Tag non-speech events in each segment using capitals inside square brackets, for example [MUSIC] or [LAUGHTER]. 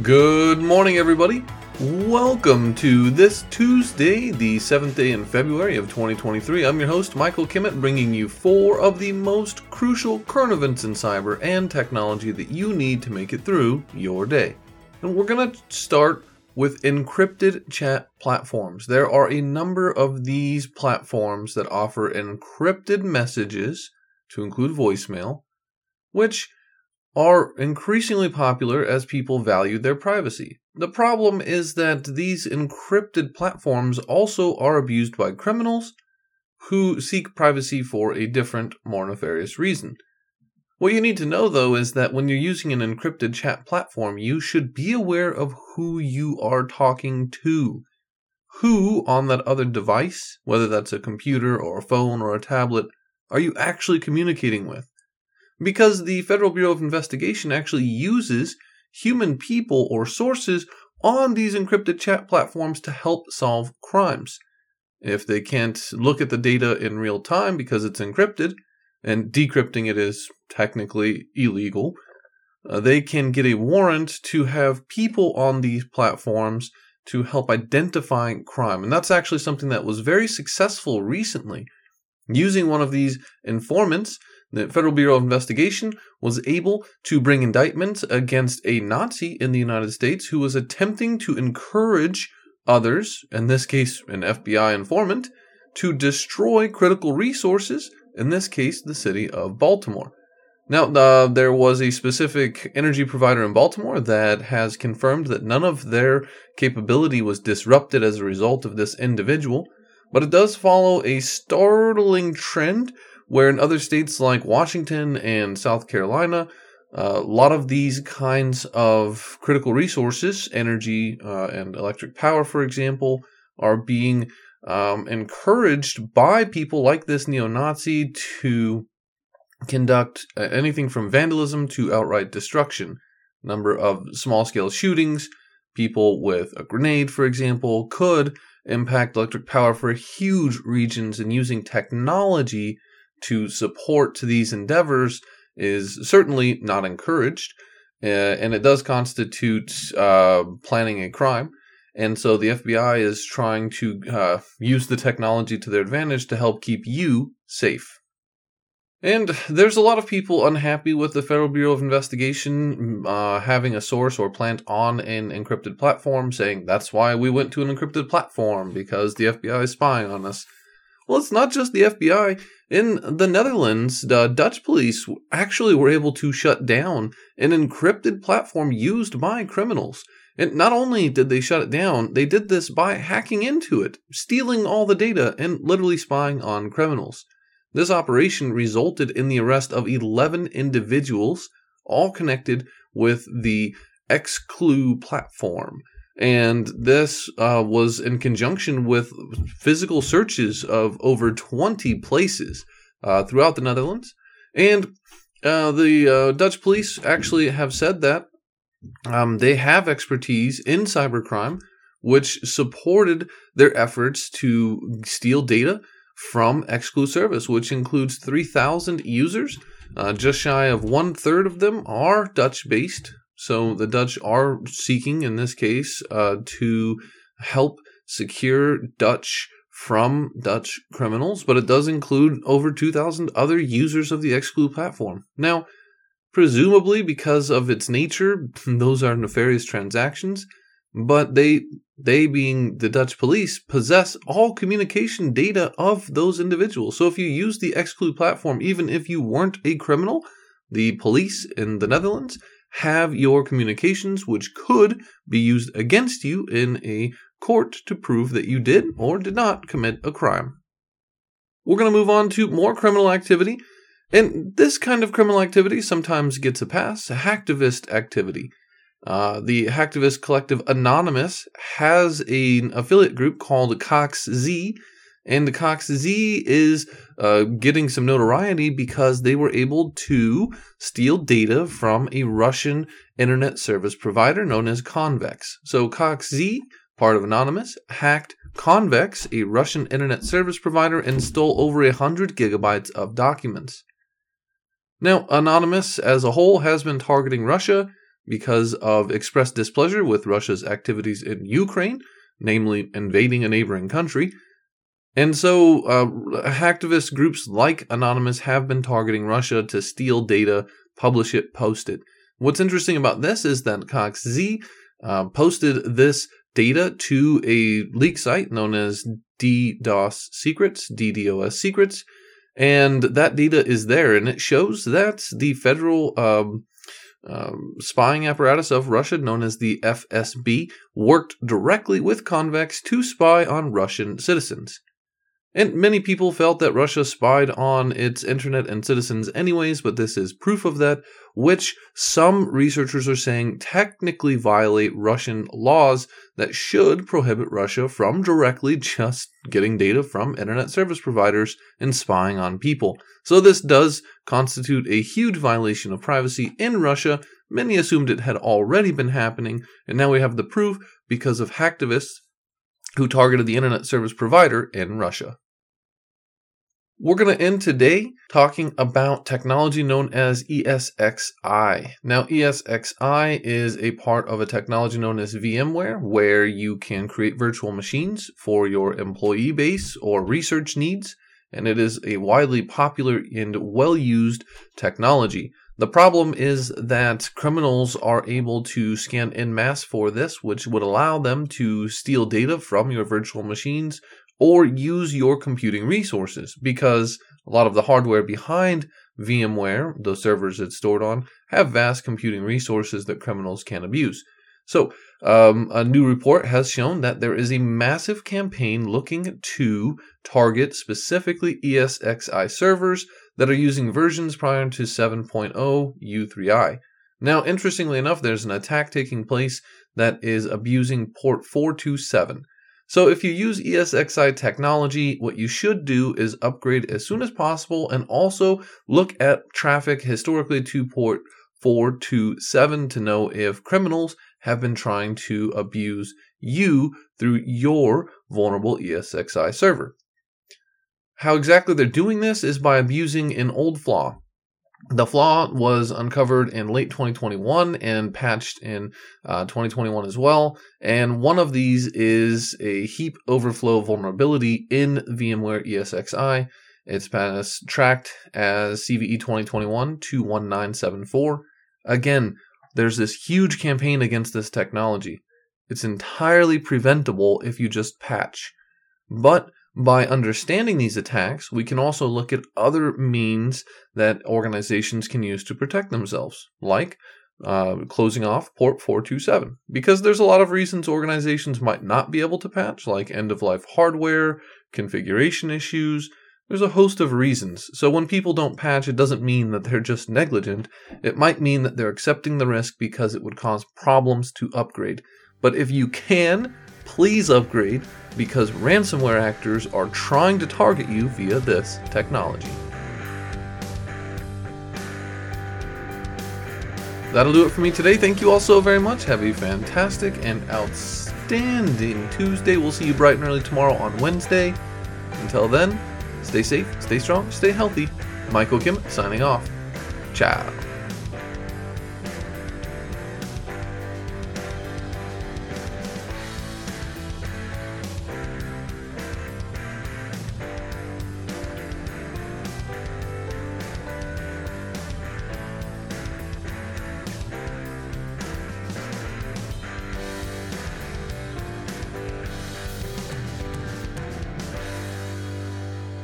Good morning, everybody. Welcome to this Tuesday, the 7th day in February of 2023. I'm your host, Michael Kimmett, bringing you four of the most crucial current events in cyber and technology that you need to make it through your day. And we're going to start with encrypted chat platforms. There are a number of these platforms that offer encrypted messages, to include voicemail, which are increasingly popular as people value their privacy. The problem is that these encrypted platforms also are abused by criminals who seek privacy for a different, more nefarious reason. What you need to know though is that when you're using an encrypted chat platform, you should be aware of who you are talking to. Who on that other device, whether that's a computer or a phone or a tablet, are you actually communicating with? Because the Federal Bureau of Investigation actually uses human people or sources on these encrypted chat platforms to help solve crimes. If they can't look at the data in real time because it's encrypted, and decrypting it is technically illegal, uh, they can get a warrant to have people on these platforms to help identify crime. And that's actually something that was very successful recently. Using one of these informants, the Federal Bureau of Investigation was able to bring indictments against a Nazi in the United States who was attempting to encourage others, in this case an FBI informant, to destroy critical resources, in this case the city of Baltimore. Now, uh, there was a specific energy provider in Baltimore that has confirmed that none of their capability was disrupted as a result of this individual, but it does follow a startling trend where in other states like Washington and South Carolina, a lot of these kinds of critical resources, energy uh, and electric power, for example, are being um, encouraged by people like this neo Nazi to conduct uh, anything from vandalism to outright destruction. Number of small scale shootings, people with a grenade, for example, could impact electric power for huge regions and using technology to support these endeavors is certainly not encouraged, uh, and it does constitute uh, planning a crime. And so the FBI is trying to uh, use the technology to their advantage to help keep you safe. And there's a lot of people unhappy with the Federal Bureau of Investigation uh, having a source or plant on an encrypted platform, saying that's why we went to an encrypted platform because the FBI is spying on us. Well, it's not just the FBI. In the Netherlands, the Dutch police actually were able to shut down an encrypted platform used by criminals. And not only did they shut it down, they did this by hacking into it, stealing all the data, and literally spying on criminals. This operation resulted in the arrest of 11 individuals, all connected with the Exclu platform. And this uh, was in conjunction with physical searches of over 20 places uh, throughout the Netherlands. And uh, the uh, Dutch police actually have said that um, they have expertise in cybercrime, which supported their efforts to steal data from Exclu Service, which includes 3,000 users. Uh, just shy of one third of them are Dutch based, so the Dutch are seeking, in this case, uh, to help secure Dutch from Dutch criminals, but it does include over 2,000 other users of the Exclu platform. Now, presumably because of its nature, [LAUGHS] those are nefarious transactions, but they they being the Dutch police possess all communication data of those individuals. So if you use the Exclu platform even if you weren't a criminal, the police in the Netherlands have your communications, which could be used against you in a court to prove that you did or did not commit a crime. We're going to move on to more criminal activity. And this kind of criminal activity sometimes gets a pass, hacktivist activity. Uh, the hacktivist collective Anonymous has an affiliate group called Cox Z, and the Cox Z is uh, getting some notoriety because they were able to steal data from a Russian internet service provider known as Convex. So Cox Z, part of Anonymous, hacked Convex, a Russian internet service provider, and stole over 100 gigabytes of documents. Now, Anonymous as a whole has been targeting Russia, because of expressed displeasure with Russia's activities in Ukraine, namely invading a neighboring country. And so, uh, hacktivist groups like Anonymous have been targeting Russia to steal data, publish it, post it. What's interesting about this is that Cox Z uh, posted this data to a leak site known as DDoS Secrets, DDoS Secrets, and that data is there, and it shows that the federal um, um, spying apparatus of Russia, known as the FSB, worked directly with Convex to spy on Russian citizens. And many people felt that Russia spied on its internet and citizens anyways, but this is proof of that, which some researchers are saying technically violate Russian laws that should prohibit Russia from directly just getting data from internet service providers and spying on people. So this does constitute a huge violation of privacy in Russia. Many assumed it had already been happening, and now we have the proof because of hacktivists who targeted the internet service provider in Russia. We're going to end today talking about technology known as ESXi. Now, ESXi is a part of a technology known as VMware, where you can create virtual machines for your employee base or research needs, and it is a widely popular and well used technology. The problem is that criminals are able to scan en masse for this, which would allow them to steal data from your virtual machines or use your computing resources because a lot of the hardware behind VMware, the servers it's stored on, have vast computing resources that criminals can abuse. So, um, a new report has shown that there is a massive campaign looking to target specifically ESXi servers that are using versions prior to 7.0 U3i. Now, interestingly enough, there's an attack taking place that is abusing port 427. So if you use ESXi technology, what you should do is upgrade as soon as possible and also look at traffic historically to port 427 to know if criminals have been trying to abuse you through your vulnerable ESXi server. How exactly they're doing this is by abusing an old flaw. The flaw was uncovered in late 2021 and patched in uh, 2021 as well. And one of these is a heap overflow vulnerability in VMware ESXi. It's passed tracked as CVE 2021 21974. Again, there's this huge campaign against this technology. It's entirely preventable if you just patch. But by understanding these attacks, we can also look at other means that organizations can use to protect themselves, like uh, closing off port 427. Because there's a lot of reasons organizations might not be able to patch, like end of life hardware, configuration issues. There's a host of reasons. So when people don't patch, it doesn't mean that they're just negligent. It might mean that they're accepting the risk because it would cause problems to upgrade. But if you can, please upgrade because ransomware actors are trying to target you via this technology. That'll do it for me today. Thank you all so very much. Have a fantastic and outstanding Tuesday. We'll see you bright and early tomorrow on Wednesday. Until then, stay safe, stay strong, stay healthy. Michael Kim signing off. Ciao.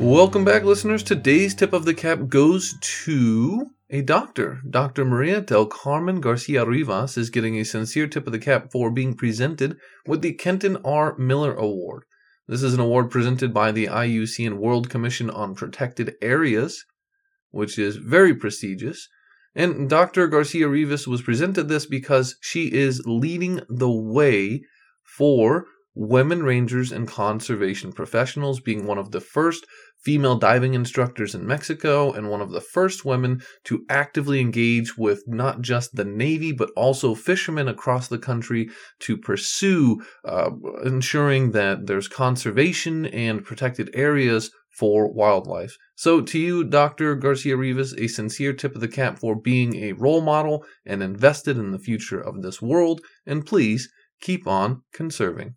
Welcome back, listeners. Today's tip of the cap goes to a doctor. Dr. Maria del Carmen Garcia Rivas is getting a sincere tip of the cap for being presented with the Kenton R. Miller Award. This is an award presented by the IUCN World Commission on Protected Areas, which is very prestigious. And Dr. Garcia Rivas was presented this because she is leading the way for women rangers and conservation professionals, being one of the first female diving instructors in Mexico and one of the first women to actively engage with not just the Navy, but also fishermen across the country to pursue uh, ensuring that there's conservation and protected areas for wildlife. So, to you, Dr. Garcia Rivas, a sincere tip of the cap for being a role model and invested in the future of this world, and please keep on conserving.